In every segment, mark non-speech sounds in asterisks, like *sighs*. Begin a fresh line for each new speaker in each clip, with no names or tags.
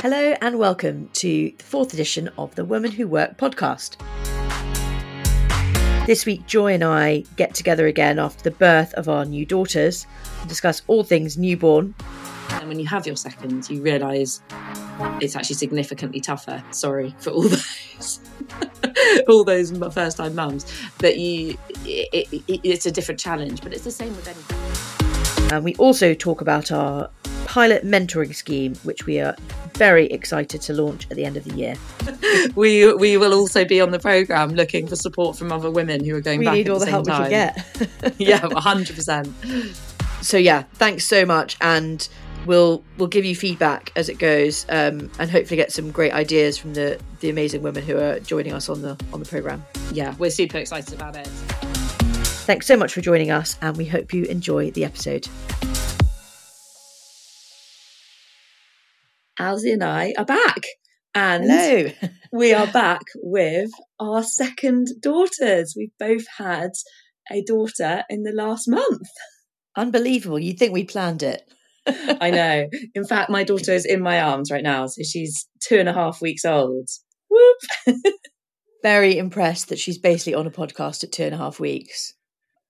Hello and welcome to the fourth edition of the Women Who Work podcast. This week, Joy and I get together again after the birth of our new daughters and discuss all things newborn.
And when you have your second, you realise it's actually significantly tougher. Sorry for all *laughs* those, all those first-time mums. But you, it, it, it's a different challenge. But it's the same with anything.
And we also talk about our pilot mentoring scheme, which we are very excited to launch at the end of the year. *laughs*
we we will also be on the program looking for support from other women who are going
we
back.
need
at
all
the,
the help
time.
we can get. *laughs*
yeah, hundred percent.
so yeah, thanks so much, and we'll we'll give you feedback as it goes, um, and hopefully get some great ideas from the the amazing women who are joining us on the on the program.
Yeah, we're super excited about it.
Thanks so much for joining us, and we hope you enjoy the episode.
Alsi and I are back, and
Hello.
we are *laughs* back with our second daughters. We've both had a daughter in the last month.
Unbelievable. You'd think we planned it. *laughs*
I know. In fact, my daughter is in my arms right now, so she's two and a half weeks old. Whoop! *laughs*
Very impressed that she's basically on a podcast at two and a half weeks.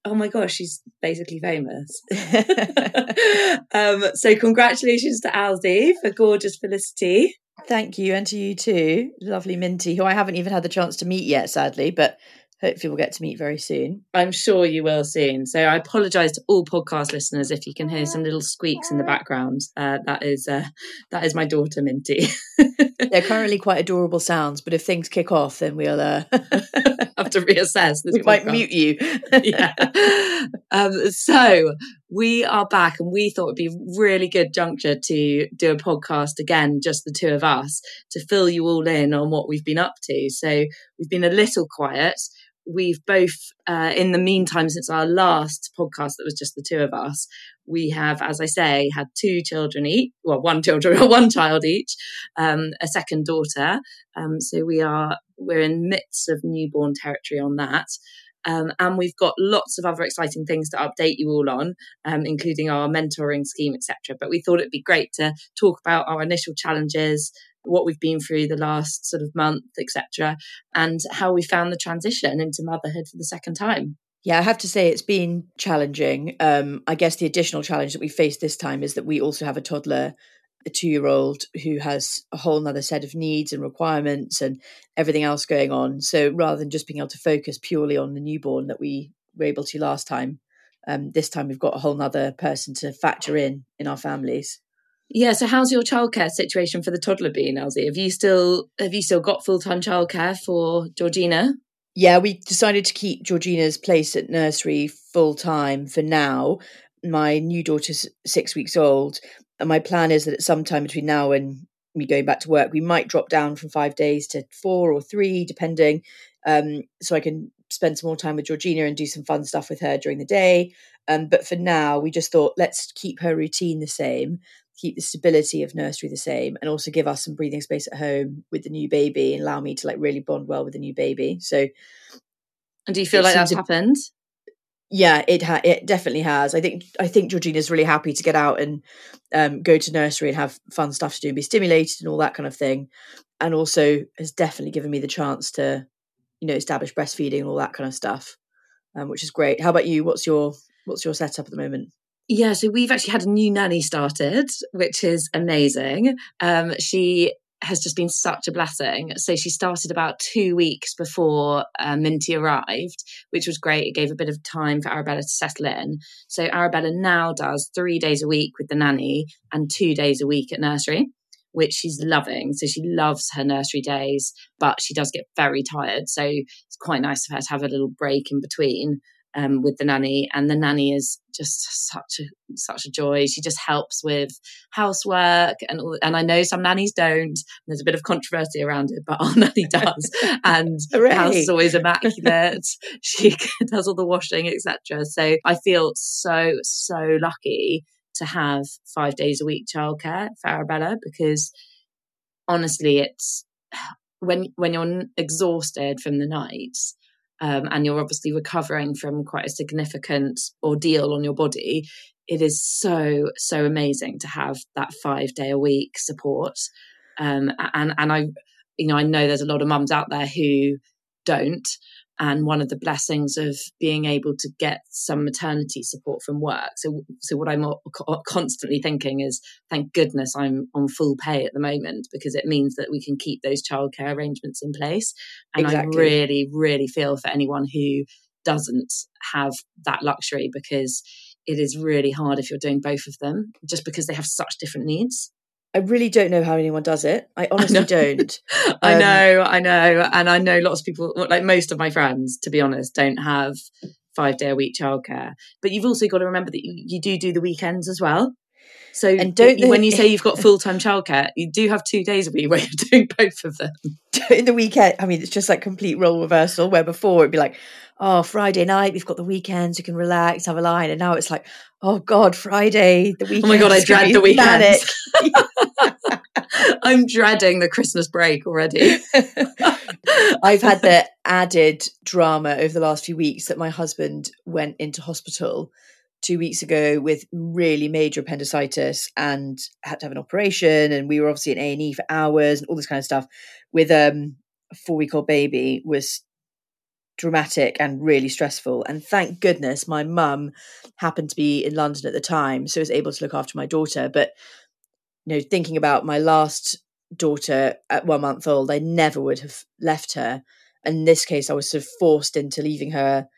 Oh my gosh, she's basically famous. *laughs* *laughs* um, so congratulations to Alsi for gorgeous Felicity.
Thank you, and to you too, lovely Minty, who I haven't even had the chance to meet yet, sadly, but hopefully we'll get to meet very soon.
I'm sure you will soon. So I apologise to all podcast listeners if you can hear some little squeaks in the background. Uh, that is uh, that is my daughter Minty. *laughs*
They're currently quite adorable sounds, but if things kick off, then we'll uh, *laughs*
have to reassess. This
we might mute you. *laughs*
yeah. Um, so we are back, and we thought it'd be a really good juncture to do a podcast again, just the two of us, to fill you all in on what we've been up to. So we've been a little quiet. We've both, uh, in the meantime, since our last podcast that was just the two of us, we have, as I say, had two children each. Well, one children, or *laughs* one child each, um, a second daughter. Um, so we are we're in midst of newborn territory on that. Um, and we've got lots of other exciting things to update you all on, um, including our mentoring scheme, etc. But we thought it'd be great to talk about our initial challenges, what we've been through the last sort of month, etc., and how we found the transition into motherhood for the second time.
Yeah, I have to say it's been challenging. Um, I guess the additional challenge that we faced this time is that we also have a toddler, a two year old who has a whole nother set of needs and requirements and everything else going on. So rather than just being able to focus purely on the newborn that we were able to last time, um, this time we've got a whole nother person to factor in in our families.
Yeah. So, how's your childcare situation for the toddler been, Alsi? Have you still have you still got full time childcare for Georgina?
Yeah, we decided to keep Georgina's place at nursery full time for now. My new daughter's six weeks old, and my plan is that at some time between now and me going back to work, we might drop down from five days to four or three, depending. Um, so I can spend some more time with Georgina and do some fun stuff with her during the day. Um, but for now, we just thought let's keep her routine the same, keep the stability of nursery the same, and also give us some breathing space at home with the new baby and allow me to like really bond well with the new baby. So
And do you feel like that's happened?
yeah it ha- it definitely has. I think i think georgina's really happy to get out and um, go to nursery and have fun stuff to do and be stimulated and all that kind of thing. And also has definitely given me the chance to you know establish breastfeeding and all that kind of stuff um, which is great. How about you? What's your what's your setup at the moment
Yeah, so we've actually had a new nanny started, which is amazing. Um, she has just been such a blessing. So she started about two weeks before uh, Minty arrived, which was great. It gave a bit of time for Arabella to settle in. So Arabella now does three days a week with the nanny and two days a week at nursery. Which she's loving. So she loves her nursery days, but she does get very tired. So it's quite nice for her to have a little break in between um, with the nanny, and the nanny is just such a such a joy. She just helps with housework, and and I know some nannies don't. There's a bit of controversy around it, but our *laughs* nanny does, *laughs* and the house is always immaculate. *laughs* she does all the washing, etc. So I feel so so lucky to have five days a week childcare for Arabella because honestly, it's *sighs* when when you're exhausted from the nights um, and you're obviously recovering from quite a significant ordeal on your body, it is so so amazing to have that five day a week support. Um, and and I, you know, I know there's a lot of mums out there who don't. And one of the blessings of being able to get some maternity support from work. So, so what I'm constantly thinking is, thank goodness I'm on full pay at the moment because it means that we can keep those childcare arrangements in place. And exactly. I really, really feel for anyone who doesn't have that luxury because it is really hard if you're doing both of them just because they have such different needs.
I really don't know how anyone does it. I *laughs* honestly I don't. *laughs*
I um, know, I know. And I know lots of people, like most of my friends, to be honest, don't have five day a week childcare. But you've also got to remember that you, you do do the weekends as well. So and don't when you say you've got *laughs* full time childcare, you do have two days a week where *laughs* you're doing both of them. *laughs*
In the weekend, I mean, it's just like complete role reversal. Where before it'd be like, oh, Friday night, we've got the weekends, you can relax, have a line. And now it's like, oh God, Friday, the weekend.
Oh my God, I dread the weekend. I'm dreading the Christmas break already.
I've had the added drama over the last few weeks that my husband went into hospital two weeks ago with really major appendicitis and had to have an operation. And we were obviously in A and E for hours and all this kind of stuff. With um, a four week old baby was dramatic and really stressful. And thank goodness my mum happened to be in London at the time, so was able to look after my daughter. But you know, thinking about my last daughter at one month old, I never would have left her. In this case, I was sort of forced into leaving her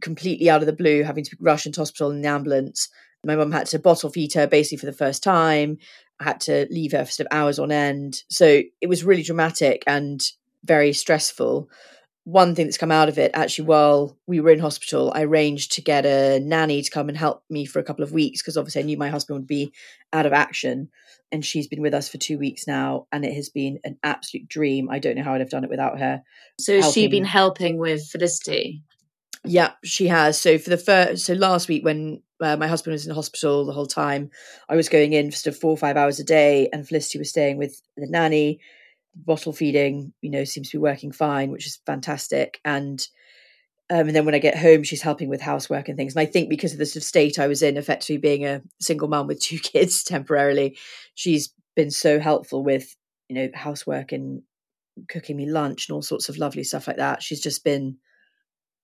completely out of the blue, having to rush into hospital in the ambulance. My mum had to bottle feed her basically for the first time. I had to leave her for sort of hours on end. So it was really dramatic and very stressful one thing that's come out of it actually while we were in hospital i arranged to get a nanny to come and help me for a couple of weeks because obviously i knew my husband would be out of action and she's been with us for two weeks now and it has been an absolute dream i don't know how i'd have done it without her
so has she been helping with felicity
yeah she has so for the first so last week when uh, my husband was in hospital the whole time i was going in for sort of four or five hours a day and felicity was staying with the nanny bottle feeding, you know, seems to be working fine, which is fantastic. And um, and then when I get home, she's helping with housework and things. And I think because of the sort of state I was in, effectively being a single mum with *laughs* two kids temporarily, she's been so helpful with, you know, housework and cooking me lunch and all sorts of lovely stuff like that. She's just been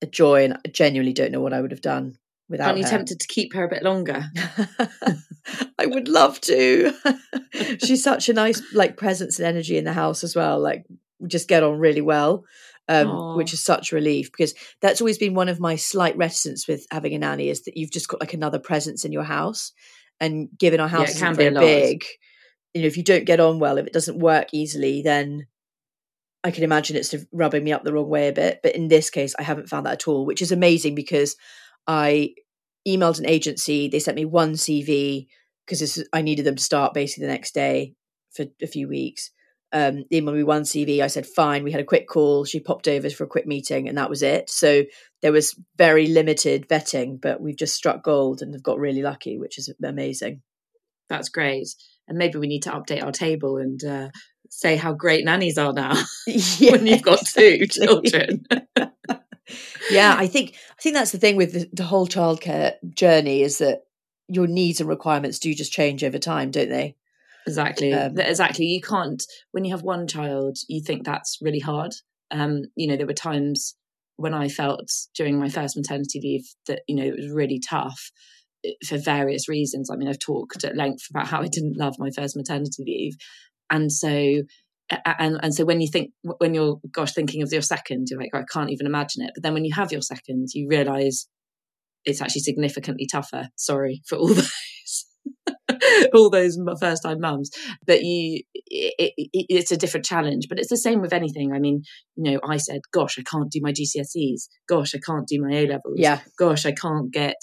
a joy, and I genuinely don't know what I would have done without.
Aren't you tempted to keep her a bit longer? *laughs*
I would love to. *laughs* She's such a nice like presence and energy in the house as well. Like we just get on really well. Um, which is such relief because that's always been one of my slight reticence with having a nanny is that you've just got like another presence in your house and given our house yeah, is very big you know if you don't get on well if it doesn't work easily then I can imagine it's rubbing me up the wrong way a bit but in this case I haven't found that at all which is amazing because I emailed an agency they sent me one CV because I needed them to start basically the next day for a few weeks. Um, they emailed me one CV. I said, fine. We had a quick call. She popped over for a quick meeting, and that was it. So there was very limited vetting, but we've just struck gold and have got really lucky, which is amazing.
That's great. And maybe we need to update our table and uh, say how great nannies are now yeah, *laughs* *laughs* when you've got two children. *laughs*
yeah, I think I think that's the thing with the, the whole childcare journey is that your needs and requirements do just change over time, don't they?
Exactly. Um, exactly. You can't when you have one child, you think that's really hard. Um, you know, there were times when I felt during my first maternity leave that, you know, it was really tough eh, for various reasons. I mean, I've talked at length about how I didn't love my first maternity leave. And so and and so when you think when you're gosh thinking of your second you're like oh, i can't even imagine it. But then when you have your second you realize it's actually significantly tougher. Sorry for all *laughs* those. all those first time mums. But you it, it, it's a different challenge. But it's the same with anything. I mean you know i said gosh i can't do my gcse's gosh i can't do my a levels
yeah.
Gosh i can't get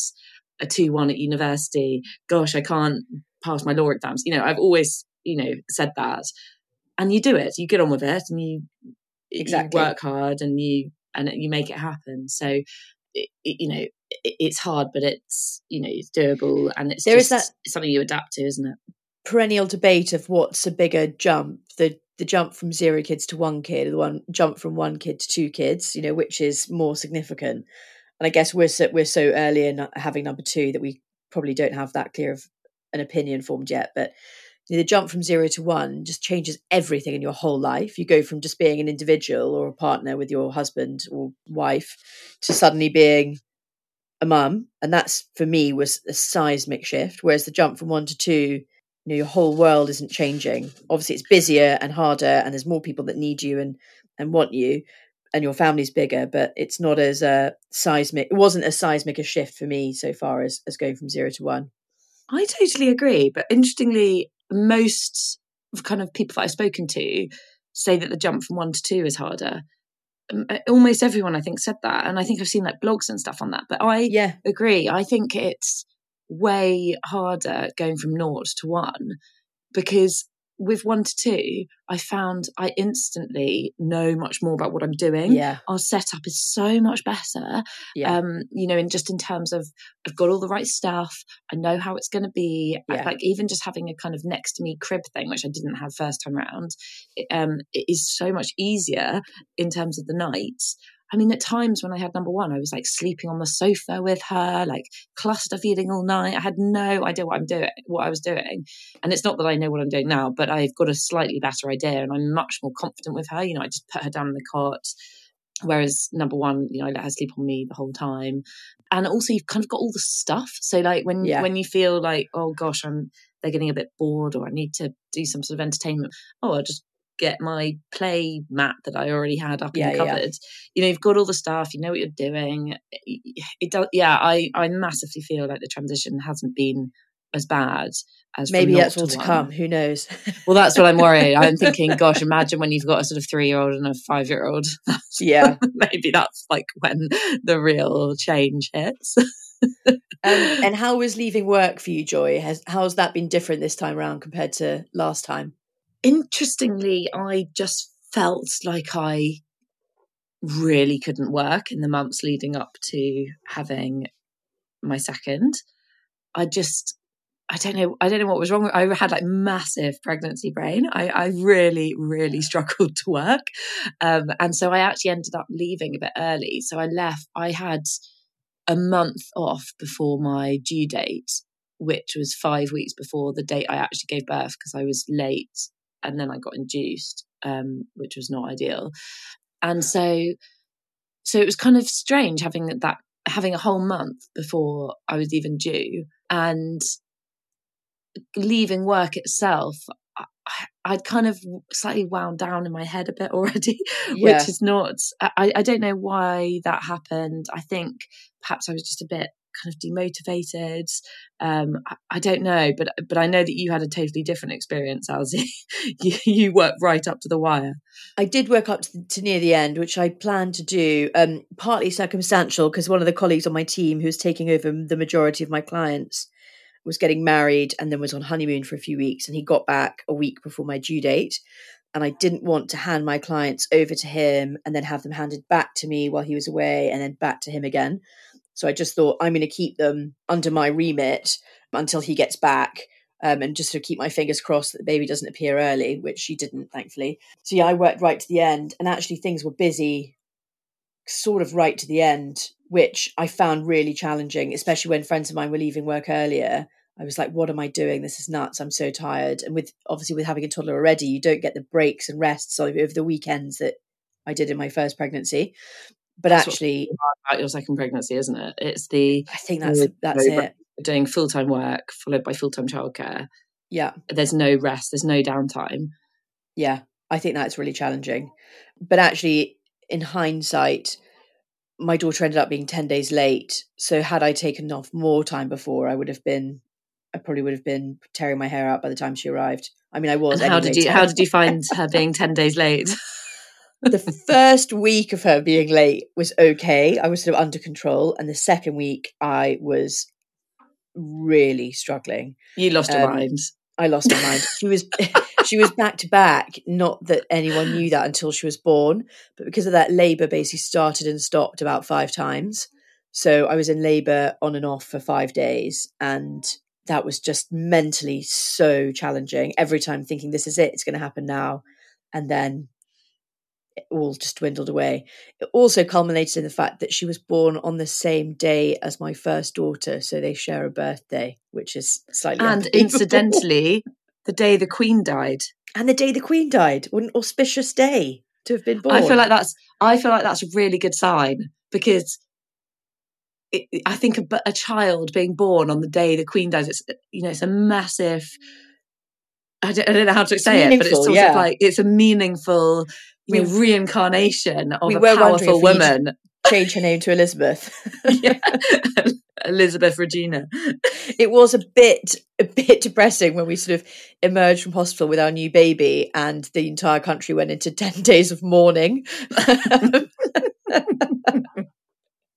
a 2-1 at university. Gosh i can't pass my law exams. You know i've always you know said that and you do it you get on with it and you exactly you work hard and you and you make it happen so it, you know it's hard, but it's you know it's doable, and it's there is that something you adapt to, isn't it?
Perennial debate of what's a bigger jump the the jump from zero kids to one kid, the one jump from one kid to two kids, you know, which is more significant. And I guess we're so, we're so early in uh, having number two that we probably don't have that clear of an opinion formed yet. But the jump from zero to one just changes everything in your whole life. You go from just being an individual or a partner with your husband or wife to suddenly being a mum. And that's for me was a seismic shift. Whereas the jump from one to two, you know, your whole world isn't changing. Obviously it's busier and harder and there's more people that need you and and want you and your family's bigger, but it's not as uh, seismic. It wasn't as seismic a shift for me so far as as going from zero to one.
I totally agree. But interestingly, most kind of people that I've spoken to say that the jump from one to two is harder. Uh, almost everyone, I think, said that. And I think I've seen like blogs and stuff on that. But I
yeah.
agree. I think it's way harder going from naught to one because with one to two, I found I instantly know much more about what I'm doing.
Yeah.
Our setup is so much better.
Yeah.
Um, you know, in just in terms of I've got all the right stuff, I know how it's gonna be.
Yeah.
Like even just having a kind of next to me crib thing, which I didn't have first time around, it, um, it is so much easier in terms of the nights. I mean, at times when I had number one, I was like sleeping on the sofa with her, like cluster feeding all night. I had no idea what I'm doing, what I was doing. And it's not that I know what I'm doing now, but I've got a slightly better idea and I'm much more confident with her. You know, I just put her down in the cot. Whereas number one, you know, I let her sleep on me the whole time. And also you've kind of got all the stuff. So like when
Yeah.
when you feel like, oh gosh, I'm they're getting a bit bored or I need to do some sort of entertainment, oh I'll just get my play mat that I already had up
Yeah,
in the
yeah, yeah.
cupboard. You know, you've got all the stuff, you know what you're doing. It, does yeah, I, I massively feel like the transition hasn't been as bad as
Maybe that's all to come. Who knows? *laughs*
Well, that's what I'm worried. I'm thinking, gosh, imagine when you've got a sort of three year old and a five year old.
yeah. *laughs*
Maybe that's like when the real change hits.
Um, and how was leaving work for you, Joy? Has how's that been different this time around compared to last time?
Interestingly, I just felt like I really couldn't work in the months leading up to having my second. I just I don't know. I don't know what was wrong. I had like massive pregnancy brain. I, I really, really struggled *laughs* to work, um, and so I actually ended up leaving a bit early. So I left. I had a month off before my due date, which was five weeks before the date I actually gave birth because I was late, and then I got induced, um, which was not ideal. And so, so it was kind of strange having that having a whole month before I was even due, and leaving work itself, I, I'd kind of slightly wound down in my head a bit already, *laughs*
Yeah.
which is not. I, I don't know why that happened. I think perhaps I was just a bit kind of demotivated. Um, I, I don't know, but but I know that you had a totally different experience, Alsi. *laughs* you, you worked right up to the wire.
I did work up to, to near the end, which I planned to do, um, partly circumstantial because one of the colleagues on my team who was taking over the majority of my clients was getting married and then was on honeymoon for a few weeks, and he got back a week before my due date. And I didn't want to hand my clients over to him and then have them handed back to me while he was away and then back to him again. So I just thought I'm going to keep them under my remit until he gets back um, and just to keep my fingers crossed that the baby doesn't appear early, which she didn't, thankfully. So yeah, I worked right to the end, and actually things were busy, sort of right to the end, which I found really challenging, especially when friends of mine were leaving work earlier. I was like, "What am I doing? This is nuts! I'm so tired." And with obviously with having a toddler already, you don't get the breaks and rests over the weekends that I did in my first pregnancy. But
That's
actually,
About your second pregnancy, isn't it? It's the
I think that's that's it.
doing full time work followed by full time childcare.
Yeah.
There's no rest. There's no downtime.
Yeah, I think that's really challenging. But actually, in hindsight, my daughter ended up being 10 days late. So, had I taken off more time before, I would have been, I probably would have been tearing my hair out by the time she arrived. I mean, I was.
And how did you how did you find *laughs* her being ten days late?
The first week of her being late was okay. I was sort of under control. And the second week, I was really struggling.
You lost your
Um,
mind.
I lost my mind. She was *laughs* she was back to back. Not that anyone knew that until she was born, but because of that, labour basically started and stopped about five times. So I was in labour on and off for five days, and that was just mentally so challenging. Every time thinking, "This is it. It's going to happen now," and then it all just dwindled away. It also culminated in the fact that she was born on the same day as my first daughter, so they share a birthday, which is slightly
And incidentally, the day the Queen died.
And the day the Queen died. What an auspicious day to have been born.
I feel like that's I feel like that's a really good sign because it, I think a, a, child being born on the day the Queen dies, it's you know, it's a massive. I don't, I don't know how to say it, but it's sort
yeah.
of like it's a meaningful, you know, reincarnation of
we
a
were
powerful woman.
Change her name to Elizabeth. *laughs* *laughs*
yeah. Elizabeth Regina.
It was a bit a bit depressing when we sort of emerged from hospital with our new baby and the entire country went into *laughs* 10 days of mourning. and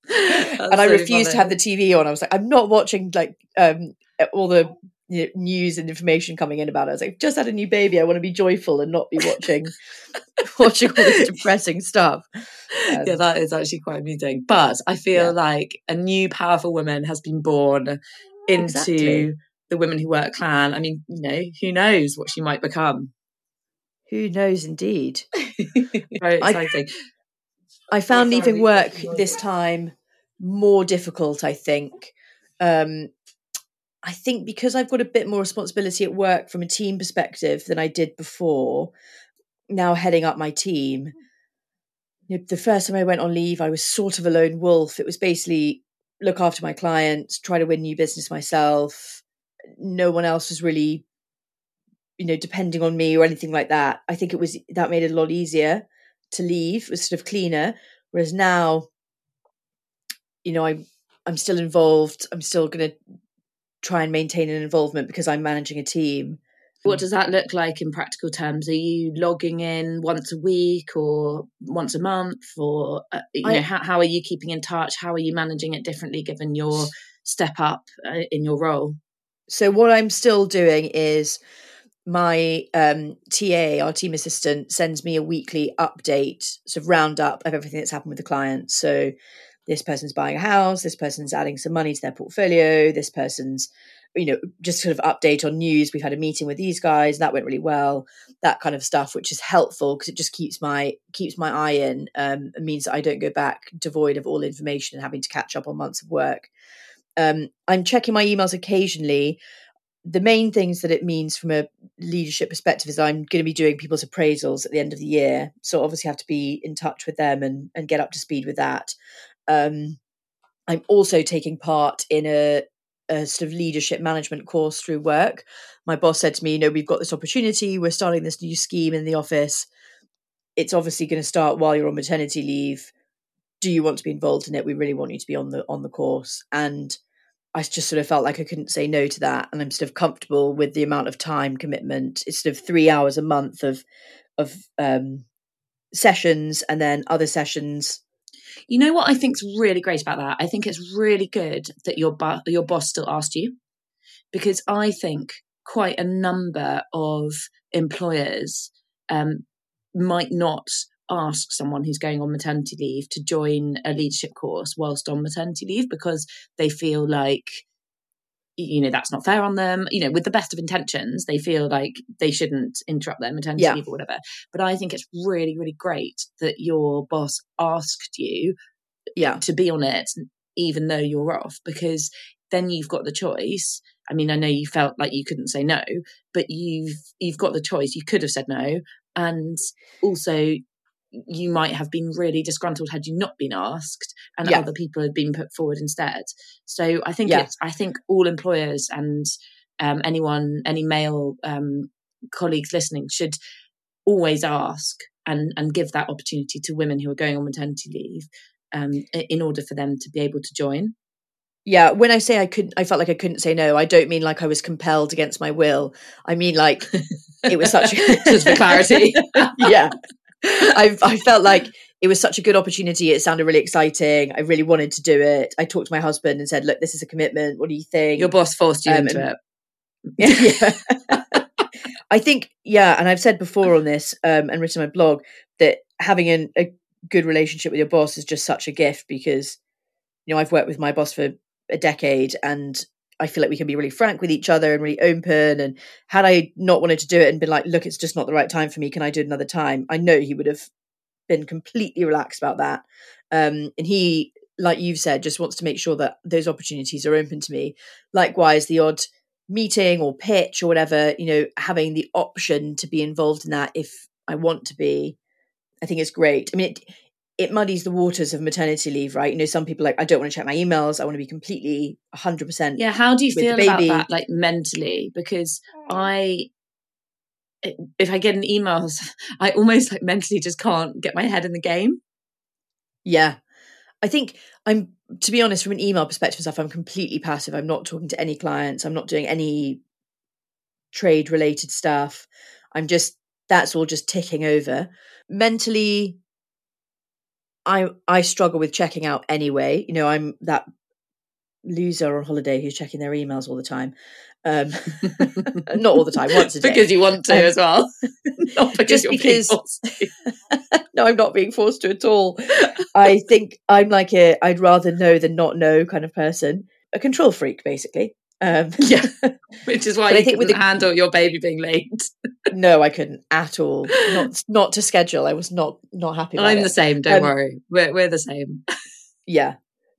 I refused to have the TV on. I was like, I'm not watching like um, all the you know, news and information coming in about it. I was like, just had a new baby. I want to be joyful and not be watching *laughs* *laughs* watching all this depressing stuff.
Um, yeah, that is actually quite amusing. But I feel yeah. like a new powerful woman has been born into exactly. the Women Who Work clan. I mean, you know, who knows what she might become?
Who knows, indeed. *laughs*
Very exciting.
I, I found leaving work this time more difficult. I think. Um, I think because I've got a bit more responsibility at work from a team perspective than I did before, now heading up my team, hmm. you know, the first time I went on leave, I was sort of a lone wolf. It was basically look after my clients, try to win new business myself. No one else was really, you know, depending on me or anything like that. I think it was that made it a lot easier to leave. It was sort of cleaner. Whereas now, you know, I'm I'm still involved. I'm still going to try and maintain an involvement because I'm managing a team.
What does that look like in practical terms? Are you logging in once a week or once a month, or uh, you I, know how, how are you keeping in touch? How are you managing it differently given your step up uh, in your role?
So what I'm still doing is my um, TA, our team assistant, sends me a weekly update, sort of roundup of everything that's happened with the client. So this person's buying a house, this person's adding some money to their portfolio, this person's, you know, just sort of update on news. We've had a meeting with these guys, that went really well, that kind of stuff, which is helpful because it just keeps my keeps my eye in um, and means that I don't go back devoid of all information and having to catch up on months of work. Um, I'm checking my emails occasionally. The main things that it means from a leadership perspective is I'm going to be doing people's appraisals at the end of the year. So obviously have to be in touch with them and, and get up to speed with that. Um, I'm also taking part in a, a sort of leadership management course through work. My boss said to me, you know, we've got this opportunity. We're starting this new scheme in the office. It's obviously going to start while you're on maternity leave. Do you want to be involved in it? We really want you to be on the on the course. And I just sort of felt like I couldn't say no to that. And I'm sort of comfortable with the amount of time commitment. It's sort of three hours a month of of um, sessions and then other sessions
you know what I think's really great about that? I think it's really good that your bo- your boss still asked you because I think quite a number of employers um, might not ask someone who's going on maternity leave to join a leadership course whilst on maternity leave because they feel like you know that's not fair on them. You know with the best of intentions they feel like they shouldn't interrupt their maternity yeah. leave or whatever. But i think it's really really great that your boss asked you
yeah.
to be on it even though you're off because then you've got the choice. I mean i know you felt like you couldn't say no but you've you've got the choice. You could have said no. And also you might have been really disgruntled had you not been asked and yeah. other people had been put forward instead. So i think yeah. it's i think all employers and um, anyone any male um, colleagues listening should always ask and and give that opportunity to women who are going on maternity leave um, in order for them to be able to join.
Yeah when i say i couldn't i felt like i couldn't say no i don't mean like i was compelled against my will. I mean like it was such *laughs*
just for clarity. *laughs*
Yeah *laughs* I, I felt like it was such a good opportunity. It sounded really exciting. I really wanted to do it. I talked to my husband and said, "Look, this is a commitment. What do you think?"
Your boss forced you um, into
and, it. *laughs* Yeah. *laughs* I think, yeah, and I've said before on this um, and written my blog that having an, a good relationship with your boss is just such a gift because, you know, I've worked with my boss for a decade and I feel like we can be really frank with each other and really open. And had I not wanted to do it and been like, look, it's just not the right time for me. Can I do it another time? I know he would have been completely relaxed about that. Um, and he, like you've said, just wants to make sure that those opportunities are open to me. Likewise, the odd meeting or pitch or whatever, you know, having the option to be involved in that if I want to be, I think is great. I mean, it, it muddies the waters of maternity leave, right? You know, some people like, I don't want to check my emails. I want to be completely 100%.
Yeah. How do you feel about that, like mentally? Because I, eh, if I get an email, *laughs* I almost like mentally just can't get my head in the game.
Yeah. I think I'm, to be honest, from an email perspective stuff, I'm completely passive. I'm not talking to any clients. I'm not doing any trade related stuff. I'm just, that's all just ticking over. Mentally, I I struggle with checking out anyway. You know, I'm that loser on holiday who's checking their emails all the time. Um, *laughs* not all the time, once a day.
because you want to um, as well. *laughs* not because just because. *laughs*
no, I'm not being forced to at all. I think I'm like a I'd rather know than not know kind of person, a control freak, basically.
Um, *laughs* yeah, *laughs* which is why you I think with the, handle your baby being late. *laughs*
no, I couldn't at all. Not not to schedule. I was not not happy. I'm
it. the same. Don't um, worry. We're we're the same.
yeah,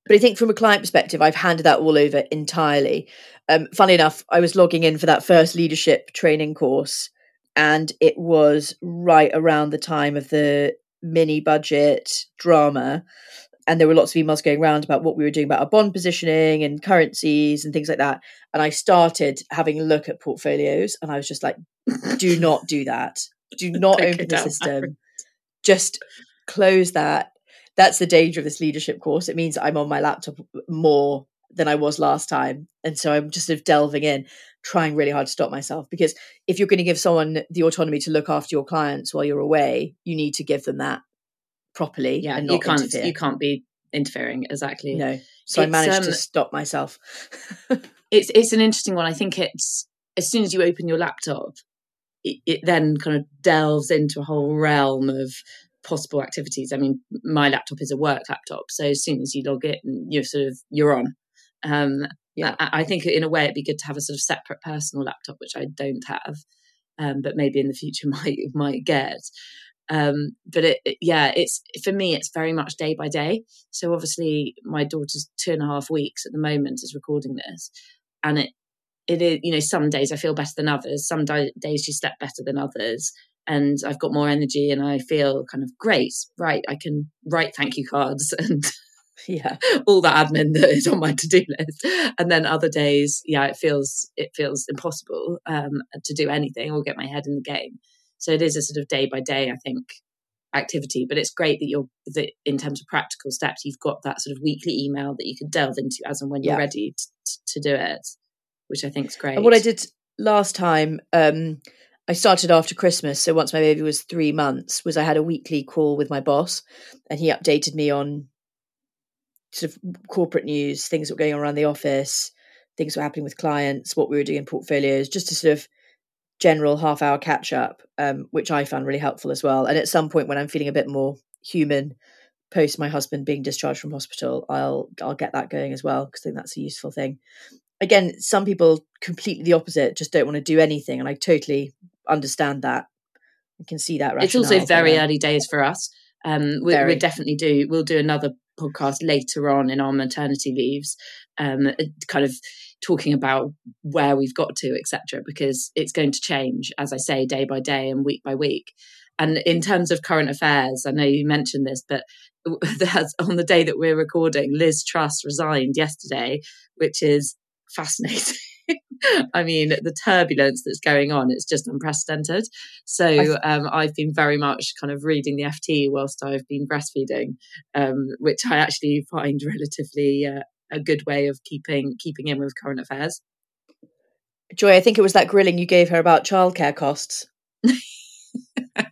but I think from a client perspective, I've handed that all over entirely. Um, funny enough, I was logging in for that first leadership training course, and it was right around the time of the mini budget drama and there were lots of emails going around about what we were doing about our bond positioning and currencies and things like that. And I started having a look at portfolios, and I was just like, "Do *laughs* not do that. Do not open the system. Just close that." That's the danger of this leadership course. It means I'm on my laptop more than I was last time, and so I'm just sort of delving in, trying really hard to stop myself. Because if you're going to give someone the autonomy to look after your clients while you're away, you need to give them that properly.
Yeah, you can't interfere. you can't be interfering exactly.
No, so it's, I managed um, to stop myself. *laughs*
it's it's an interesting one. I think it's as soon as you open your laptop, it, it then kind of delves into a whole realm of possible activities. I mean, my laptop is a work laptop, so as soon as you log it, you're sort of you're on. Um, yeah, I, I, think in a way it'd be good to have a sort of separate personal laptop, which I don't have, um, but maybe in the future *laughs* might might get. Um, but it, it, yeah, it's for me, it's very much day by day. So obviously, my daughter's two and a half weeks at the moment is recording this, and it it is you know some days I feel better than others. Some days she slept better than others, and I've got more energy and I feel kind of great. Right, I can write thank you cards *laughs* and
yeah
all that admin that is on my to-do list and then other days yeah it feels it feels impossible um, to do anything or get my head in the game so it is a sort of day by day, I think, activity. But it's great that you're that in terms of practical steps, you've got that sort of weekly email that you can delve into as and when you're ready to, to do it, which I think is great.
And what I did last time, um, I started after Christmas. So once my baby was three months, was I had a weekly call with my boss, and he updated me on sort of corporate news, things that were going on around the office, things that were happening with clients, what we were doing in portfolios, just to sort of general half hour catch up, um, which I found really helpful as well. And at some point when I'm feeling a bit more human, post my husband being discharged from hospital, I'll I'll get that going as well because I think that's a useful thing. Again, some people completely the opposite, just don't want to do anything, and I totally understand that. I can see that.
It's also very early days for us. Um, we, we definitely do. We'll do another podcast later on in our maternity leaves, um, kind of talking about where we've got to, etc., because it's going to change, as I say, day by day and week by week. And in terms of current affairs, I know you mentioned this, but *laughs* on the day that we're recording, Liz Truss resigned yesterday, which is fascinating. *laughs* I mean, the turbulence that's going on, it's just unprecedented. So um, I've been very much kind of reading the FT whilst I've been breastfeeding, um, which I actually find *laughs* relatively uh, a good way of keeping keeping in with current affairs.
Joy, I think it was that grilling you gave her about childcare costs. *laughs*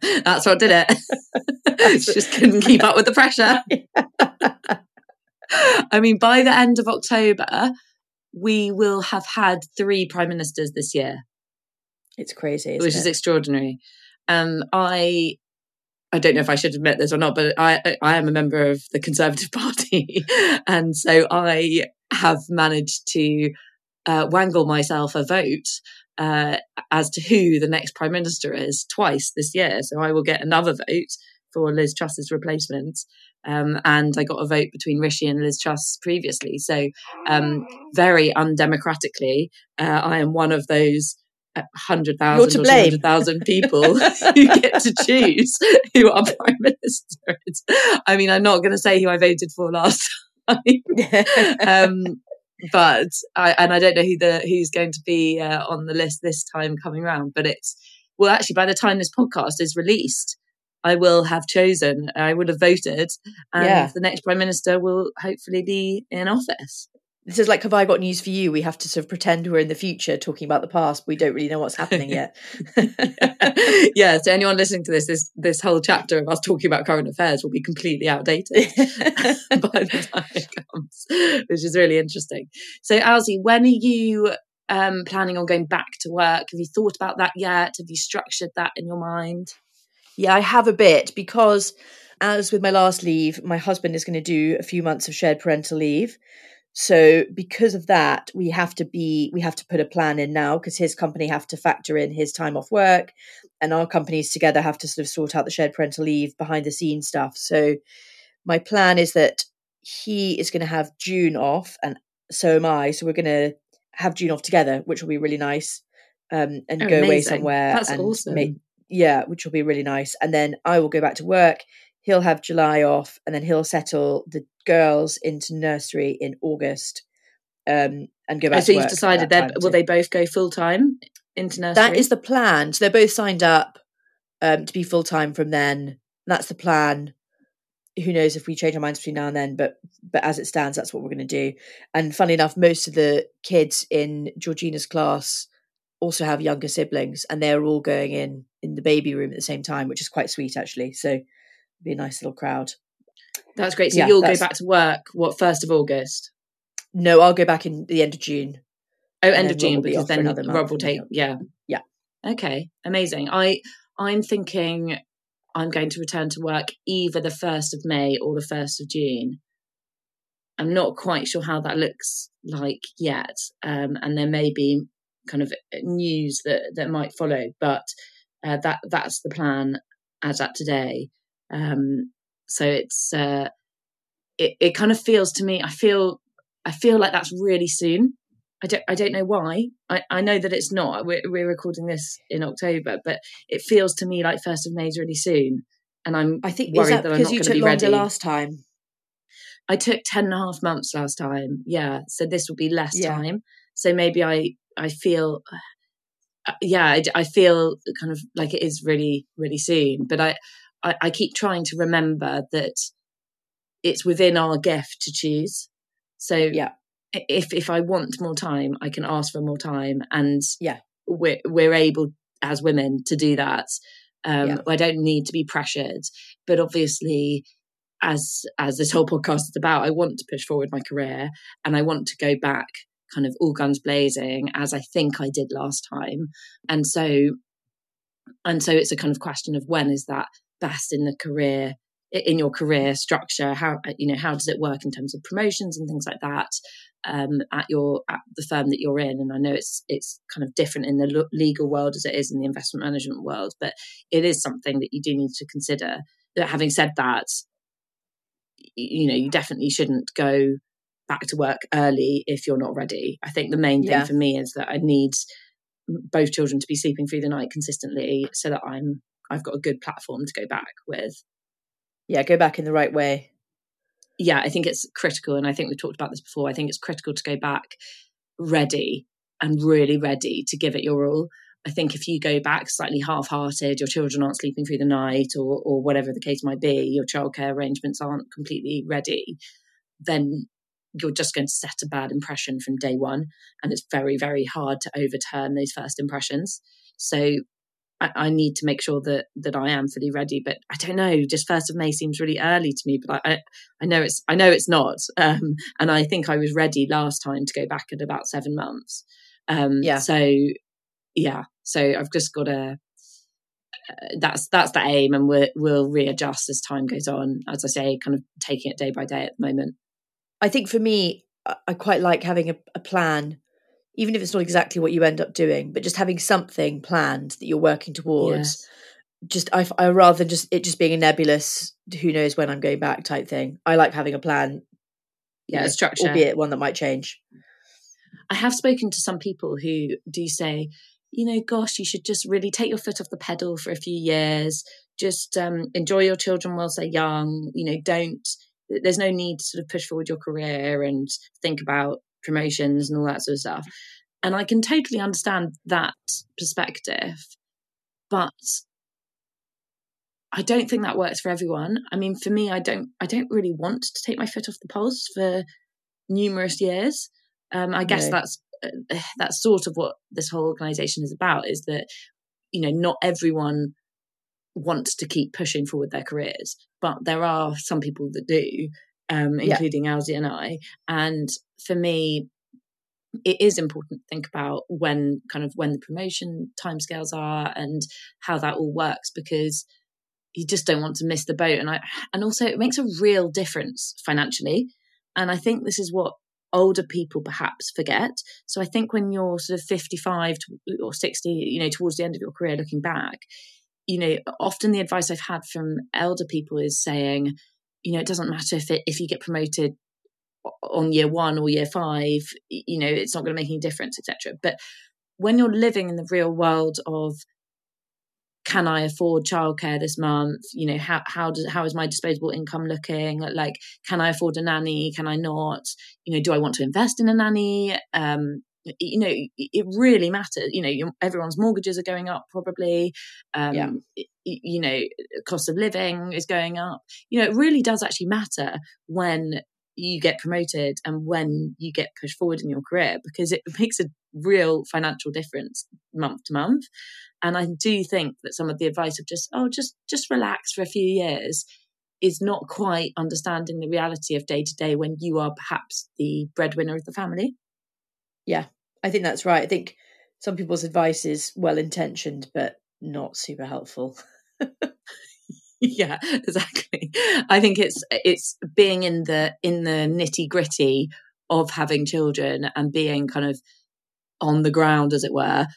That's what did it. she *laughs* *laughs* just couldn't keep up with the pressure. I mean, by the end of October, we will have had three prime ministers this year.
It's crazy,
which
it?
is extraordinary. Um, I I don't know if I should admit this or not, but I I am a member of the Conservative *laughs* Party, and so I have managed to uh, wangle myself a vote uh, as to who the next prime minister is twice this year. So I will get another vote for Liz Truss's replacement. Um, and I got a vote between Rishi and Liz Truss previously. So, um, very undemocratically, uh, I am one of those 100,000 or 200,000 *laughs* people who get to choose who our prime *laughs* minister is. I mean, I'm not going to say who I voted for last *laughs* time. um, but I, and I don't know who the who's going to be uh, on the list this time coming around. But it's well, actually, by the time this podcast is released, I will have chosen. I would have voted, and yeah. the next prime minister will hopefully be in office
this is like have i got news for you? We have to sort of pretend we're in the future talking about the past. We don't really know what's happening yet. *laughs*
Yeah so anyone listening to this this this whole chapter of us talking about current affairs will be completely outdated *laughs* by the time it comes which is really interesting. So Alsi when are you um, planning on going back to work? Have you thought about that yet? Have you structured that in your mind?
Yeah i have a bit because as with my last leave my husband is going to do a few months of shared parental leave so because of that, we have to be we have to put a plan in now because his company have to factor in his time off work, and our companies together have to sort of sort out the shared parental leave behind the scenes stuff. So my plan is that he is going to have June off, and so am I. So we're going to have June off together, which will be really nice, um, and oh, go amazing. away somewhere.
That's and awesome. Make,
yeah, which will be really nice. And then I will go back to work he'll have July off, and then he'll settle the girls into nursery in August, um, and go back. Oh,
so you've decided that will they both go full time into nursery?
That is the plan. So they're both signed up um, to be full time from then. That's the plan. Who knows if we change our minds between now and then? But but as it stands, that's what we're going to do. And funny enough, most of the kids in Georgina's class also have younger siblings, and they're all going in in the baby room at the same time, which is quite sweet actually. So be a nice little crowd.
That's great. So yeah, you'll go back to work what first of August?
No, I'll go back in the end of June.
Oh, end of June because then Rob will take yeah.
Yeah.
Okay. Amazing. I I'm thinking I'm going to return to work either the first of May or the first of June. I'm not quite sure how that looks like yet. Um, and there may be kind of news that that might follow, but uh, that that's the plan as at today. Um, so it's uh, it it kind of feels to me. I feel I feel like that's really soon. I don't I don't know why. I, I know that it's not. We're we're recording this in October, but it feels to me like first of May is really soon. And I'm I think worried that, that I'm not going to be ready.
last time.
I took 10 and a half months last time. Yeah. So this will be less yeah. time. So maybe I, I feel, uh, yeah, I, I, feel kind of like it is really, really soon. But I, I, I keep trying to remember that it's within our gift to choose. So
yeah,
if if I want more time, I can ask for more time, and
yeah,
we're we're able as women to do that. Um, yeah. I don't need to be pressured, but obviously, as as this whole podcast is about, I want to push forward my career, and I want to go back kind of all guns blazing as I think I did last time, and so and so it's a kind of question of when is that best in the career in your career structure? How you know how does it work in terms of promotions and things like that um, at your at the firm that you're in? And i know it's it's kind of different in the legal world as it is in the investment management world but it is something that you do need to consider. That having said that you know you definitely shouldn't go back to work early if you're not ready. I think the main thing yeah. for me is that i need both children to be sleeping through the night consistently so that i'm I've got a good platform to go back with.
Yeah, go back in the right way.
Yeah, I think it's critical. And I think we've talked about this before. I think it's critical to go back ready and really ready to give it your all. I think if you go back slightly half hearted, your children aren't sleeping through the night or, or whatever the case might be, your childcare arrangements aren't completely ready, then you're just going to set a bad impression from day one. And it's very, very hard to overturn those first impressions. So I, I, need to make sure that that I am fully ready. But I don't know. Just first of May seems really early to me. But I I know it's I know it's not. *laughs* Um, and I think I was ready last time to go back at about seven months. Um, yeah. So yeah. So I've just got to. Uh, that's that's the aim, and we'll we'll readjust as time goes on. As I say, kind of taking it day by day at the moment.
I think for me, I quite like having a, a plan even if it's not exactly what you end up doing, but just having something planned that you're working towards. Yes. just I, I rather just it just being a nebulous who knows when I'm going back type thing. I like having a plan.
Yeah,
know,
a structure.
albeit one that might change.
I have spoken to some people who do say, you know, gosh, you should just really take your foot off the pedal for a few years. Just um, enjoy your children whilst they're young. You know, don't. There's no need to sort of push forward your career and think about promotions and all that sort of stuff. And I can totally understand that perspective, but I don't think that works for everyone. I mean, for me, I don't. I don't really want to take my foot off the pulse for numerous years. Um, I guess no. that's uh, *sighs* that's sort of what this whole organization is about. Is that you know not everyone wants to keep pushing forward their careers, but there are some people that do, um, including yeah. Alsi and I. And for me, it is important to think about when kind of when the promotion timescales are and how that all works because you just don't want to miss the boat and I and also it makes a real difference financially. And I think this is what older people perhaps forget. So I think when you're sort of 55 or 60 you know towards the end of your career looking back you know often the advice I've had from elder people is saying you know it doesn't matter if it, if you get promoted on year 1 or year 5 you know it's not going to make any difference etc but when you're living in the real world of can I afford childcare this month? You know, how how does how is my disposable income looking? Like, can I afford a nanny? Can I not? You know, do I want to invest in a nanny? Um, you know, it really matters. You know, everyone's mortgages are going up probably. Um, yeah. You know, cost of living is going up. You know, it really does actually matter when you get promoted and when you get pushed forward in your career because it *laughs* makes a real financial difference month to month. And I do think that some of the advice of just, oh, just just relax for a few years is not quite understanding the reality of day to day when you are perhaps the breadwinner of the family.
Yeah, I think that's right. I think some people's advice is well intentioned, but not super helpful. *laughs* *laughs*
yeah, exactly. I think it's it's being in the in the nitty gritty of having children and being kind of on the ground, as it were,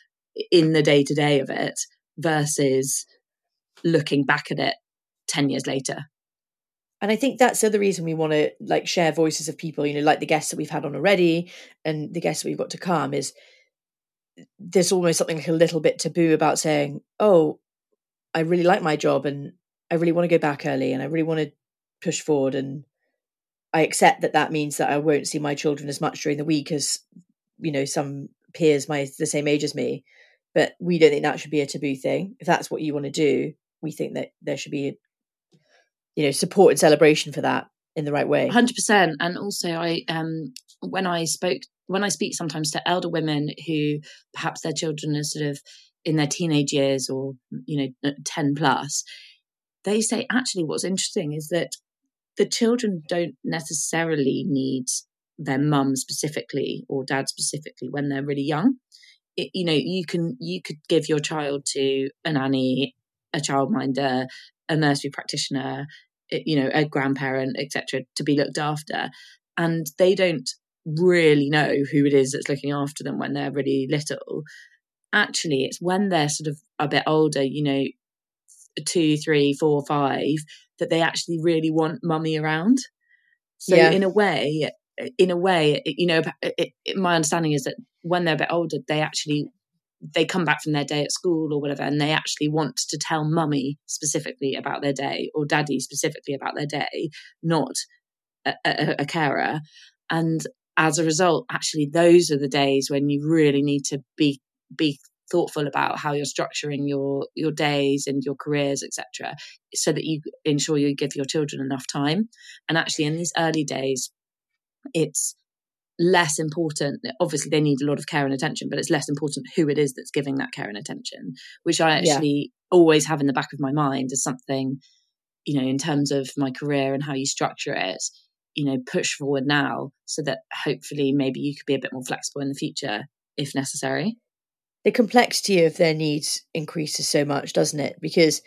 in the day to day of it versus looking back at it 10 years later.
And I think that's the other reason we want to like share voices of people, you know, like the guests that we've had on already and the guests that we've got to come is there's almost something like a little bit taboo about saying, oh, I really like my job and I really want to go back early and I really want to push forward and I accept that that means that I won't see my children as much during the week as you know some peers my the same age as me. But we don't think that should be a taboo thing. If that's what you want to do we think that there should be you know support and celebration for that in the right way.
100% and also i um when i spoke when i speak sometimes to elder women who perhaps their children are sort of in their teenage years or you know 10 plus they say actually what's interesting is that the children don't necessarily need their mum specifically or dad specifically when they're really young. It, you know, you can you could give your child to a nanny, a childminder, a nursery practitioner, eh, you know, a grandparent, etc., to be looked after, and they don't really know who it is that's looking after them when they're really little. Actually, it's when they're sort of a bit older, you know, two, three, four, five, that they actually really want mummy around. So yeah. in a way, in a way, you know, it, it, my understanding is that when they're a bit older, they actually they come back from their day at school or whatever, and they actually want to tell mummy specifically about their day or daddy specifically about their day, not a, a, a carer. And as a result, actually, those are the days when you really need to be be thoughtful about how you're structuring your your days and your careers etc so that you ensure you give your children enough time and actually in these early days it's less important obviously they need a lot of care and attention but it's less important who it is that's giving that care and attention which i actually yeah. always have in the back of my mind as something you know in terms of my career and how you structure it you know push forward now so that hopefully maybe you could be a bit more flexible in the future if necessary
the complexity of their needs increases so much doesn't it because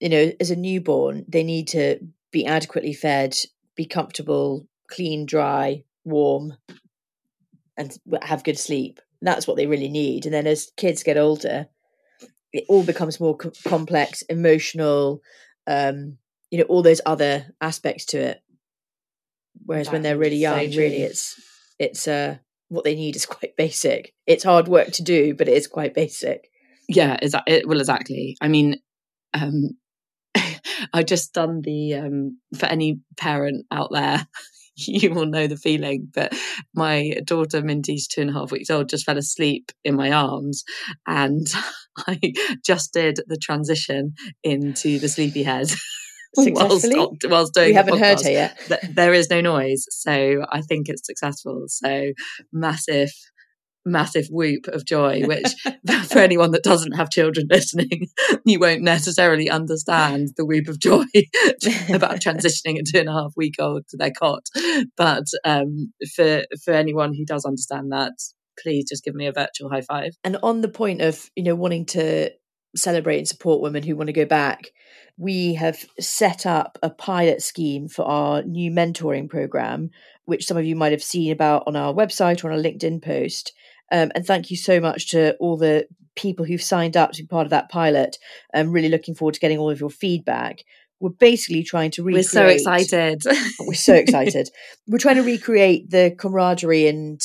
you know as a newborn they need to be adequately fed be comfortable clean, dry, warm, and have good sleep. That's what they really need. And then as kids get older, it all becomes more co- complex, emotional, um, you know, all those other aspects to it. Whereas when they're really young, really, it's it's uh, what they need is quite basic. It's hard work to do, but it is quite basic.
Yeah, exactly. Well, exactly. I mean, um, *laughs* I just done the um, for any parent out there. *laughs* You will know the feeling, but my daughter Minty's two and a half weeks old just fell asleep in my arms, and *laughs* I just did the transition into the sleepy head.
Whilst,
whilst doing
we haven't heard her yet.
There is no noise, so I think it's successful. So massive massive whoop of joy, which *laughs* *laughs* for anyone that doesn't have children listening, *laughs* you won't necessarily understand the whoop of joy about transitioning a two and a half week old to their cot. But um, for for anyone who does understand that, please just give me a virtual high five.
And on the point of you know wanting to celebrate and support women who want to go back. We have set up a pilot scheme for our new mentoring program, which some of you might have seen about on our website or on a LinkedIn post. Um, and thank you so much to all the people who've signed up to be part of that pilot. I'm really looking forward to getting all of your feedback. We're basically trying to recreate.
We're so excited. *laughs*
we're so excited. We're trying to recreate the camaraderie and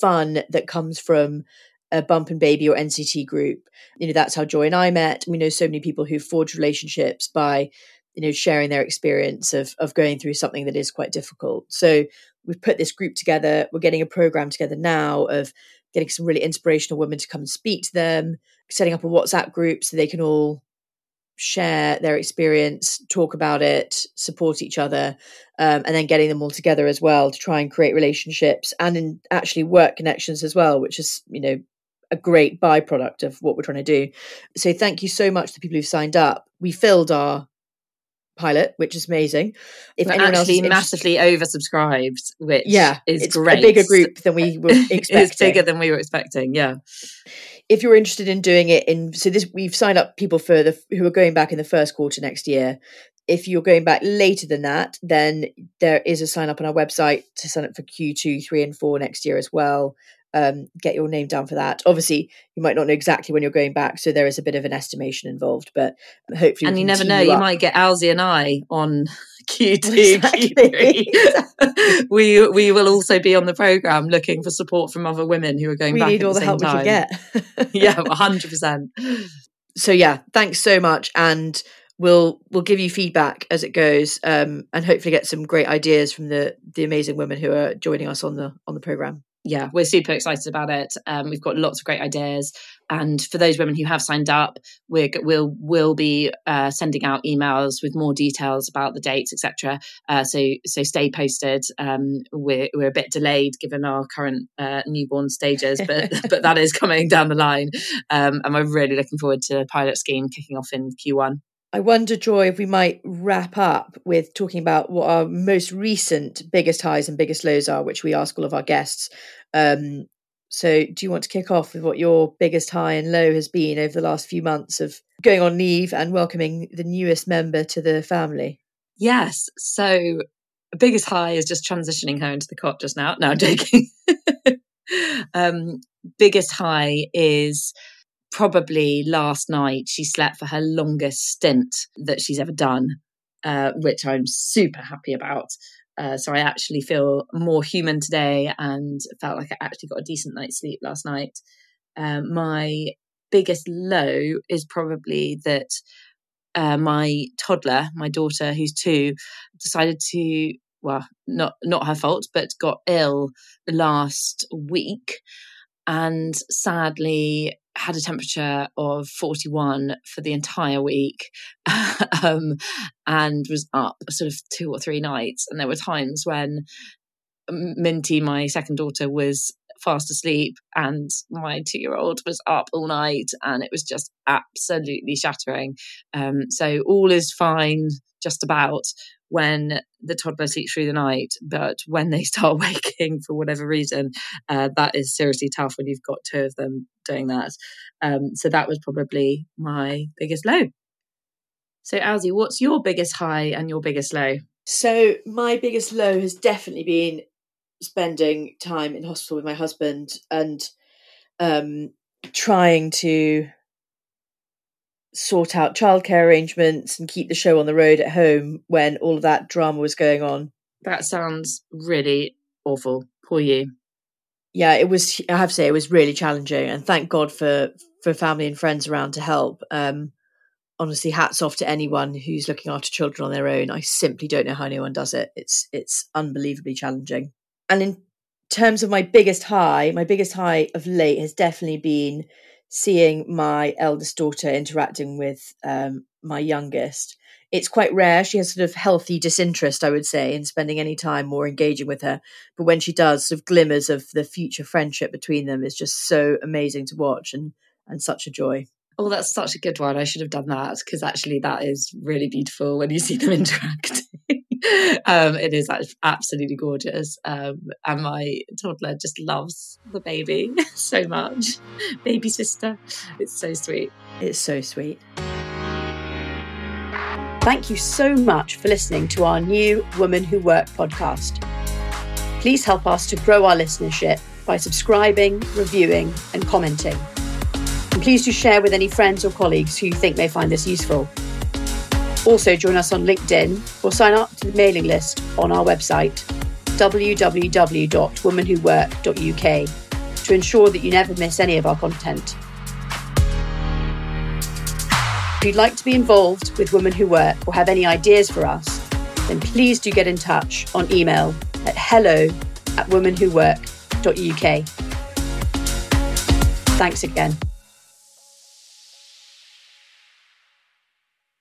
fun that comes from a bump and baby or NCT group. You know, that's how Joy and I met. We know so many people who forge relationships by, you know, sharing their experience of of going through something that is quite difficult. So we've put this group together. We're getting a program together now of getting some really inspirational women to come and speak to them, setting up a WhatsApp group so they can all share their experience, talk about it, support each other, um, and then getting them all together as well to try and create relationships and in actually work connections as well, which is you know a great byproduct of what we're trying to do. So thank you so much to the people who've signed up. We filled our pilot, which is amazing.
If We're anyone actually else massively oversubscribed, which
yeah,
is
it's
great.
a bigger group than we were *laughs* expecting.
it's bigger than we were expecting. Yeah.
If you're interested in doing it in, so this we've signed up people for the who are going back in the first quarter next year. If you're going back later than that, then there is a sign up on our website to sign up for Q2, three, and four next year as well um, get your name down for that. Obviously, you might not know exactly when you're going back, so there is a bit of an estimation involved. But hopefully,
and you never know, you, might get Alsi and I on *laughs* Q2, *laughs* exactly. Q3. *laughs* we we will also be on the program looking for support from other women who are going
we
back.
We need all
the,
the help
time.
we can get.
yeah, hundred percent.
So yeah, thanks so much, and we'll we'll give you feedback as it goes, um, and hopefully get some great ideas from the the amazing women who are joining us on the on the program
yeah, we're super excited about it. Um, we've got lots of great ideas, and for those women who have signed up, we're, we'll will be uh, sending out emails with more details about the dates, etc. Uh, so so stay posted. Um, we're we're a bit delayed given our current uh, newborn stages, but *laughs* *laughs* but that is coming down the line, um, and we're really looking forward to the pilot scheme kicking off in Q1.
I wonder, Joy, if we might wrap up with talking about what our most recent biggest highs and biggest lows are, which we ask all of our guests. Um, so, do you want to kick off with what your biggest high and low has been over the last few months of going on leave and welcoming the newest member to the family?
Yes. So, biggest high is just transitioning her into the cot just now. No, I'm joking. *laughs* um, biggest high is probably last night she slept for her longest stint that she's ever done, uh, which I'm super happy about. Uh, so I actually feel more human today and felt like I actually got a decent night's sleep last night. Um, my biggest low is probably that uh, my toddler, my daughter who's two, decided to well, not not her fault, but got ill last week, and sadly had a temperature of 41 for the entire week *laughs* um, and was up sort of two or three nights. And there were times when Minty, my second daughter, was fast asleep and my two year old was up all night and it was just absolutely shattering. Um, so all is fine, just about when the toddler sleeps through the night, but when they *laughs* start waking for whatever reason, uh, that is seriously tough when you've got two of them doing that. Um, so that was probably my biggest low. So, Alsi, what's your biggest high and your biggest low?
So, my biggest low has definitely been spending time in hospital with my husband and um, trying to sort out childcare arrangements and keep the show on the road at home when all of that drama was going on.
That sounds really awful. Poor you.
Yeah, it was. I have to say, it was really challenging, and thank God for for family and friends around to help. Um, honestly, hats off to anyone who's looking after children on their own. I simply don't know how anyone does it. It's it's unbelievably challenging. And in terms of my biggest high, my biggest high of late has definitely been seeing my eldest daughter interacting with um, my youngest. It's quite rare. She has sort of healthy disinterest, I would say, in spending any time or engaging with her. But when she does, sort of glimmers of the future friendship between them is just so amazing to watch and and such a joy.
Oh, that's such a good one. I should have done that because actually that is really beautiful when you see them *laughs* interact. *laughs* um, it is absolutely gorgeous. Um, and my toddler just loves the baby *laughs* so much. Baby sister. It's so sweet.
It's so sweet.
Thank you so much for listening to our new Women Who Work podcast. Please help us to grow our listenership by subscribing, reviewing, and commenting. And please do share with any friends or colleagues who you think may find this useful. Also, join us on LinkedIn or sign up to the mailing list on our website, www.womenwhowork.uk, to ensure that you never miss any of our content. If you'd like to be involved with Women Who Work or have any ideas for us, then please do get in touch on email at hello at womenwhowork.uk. Thanks again.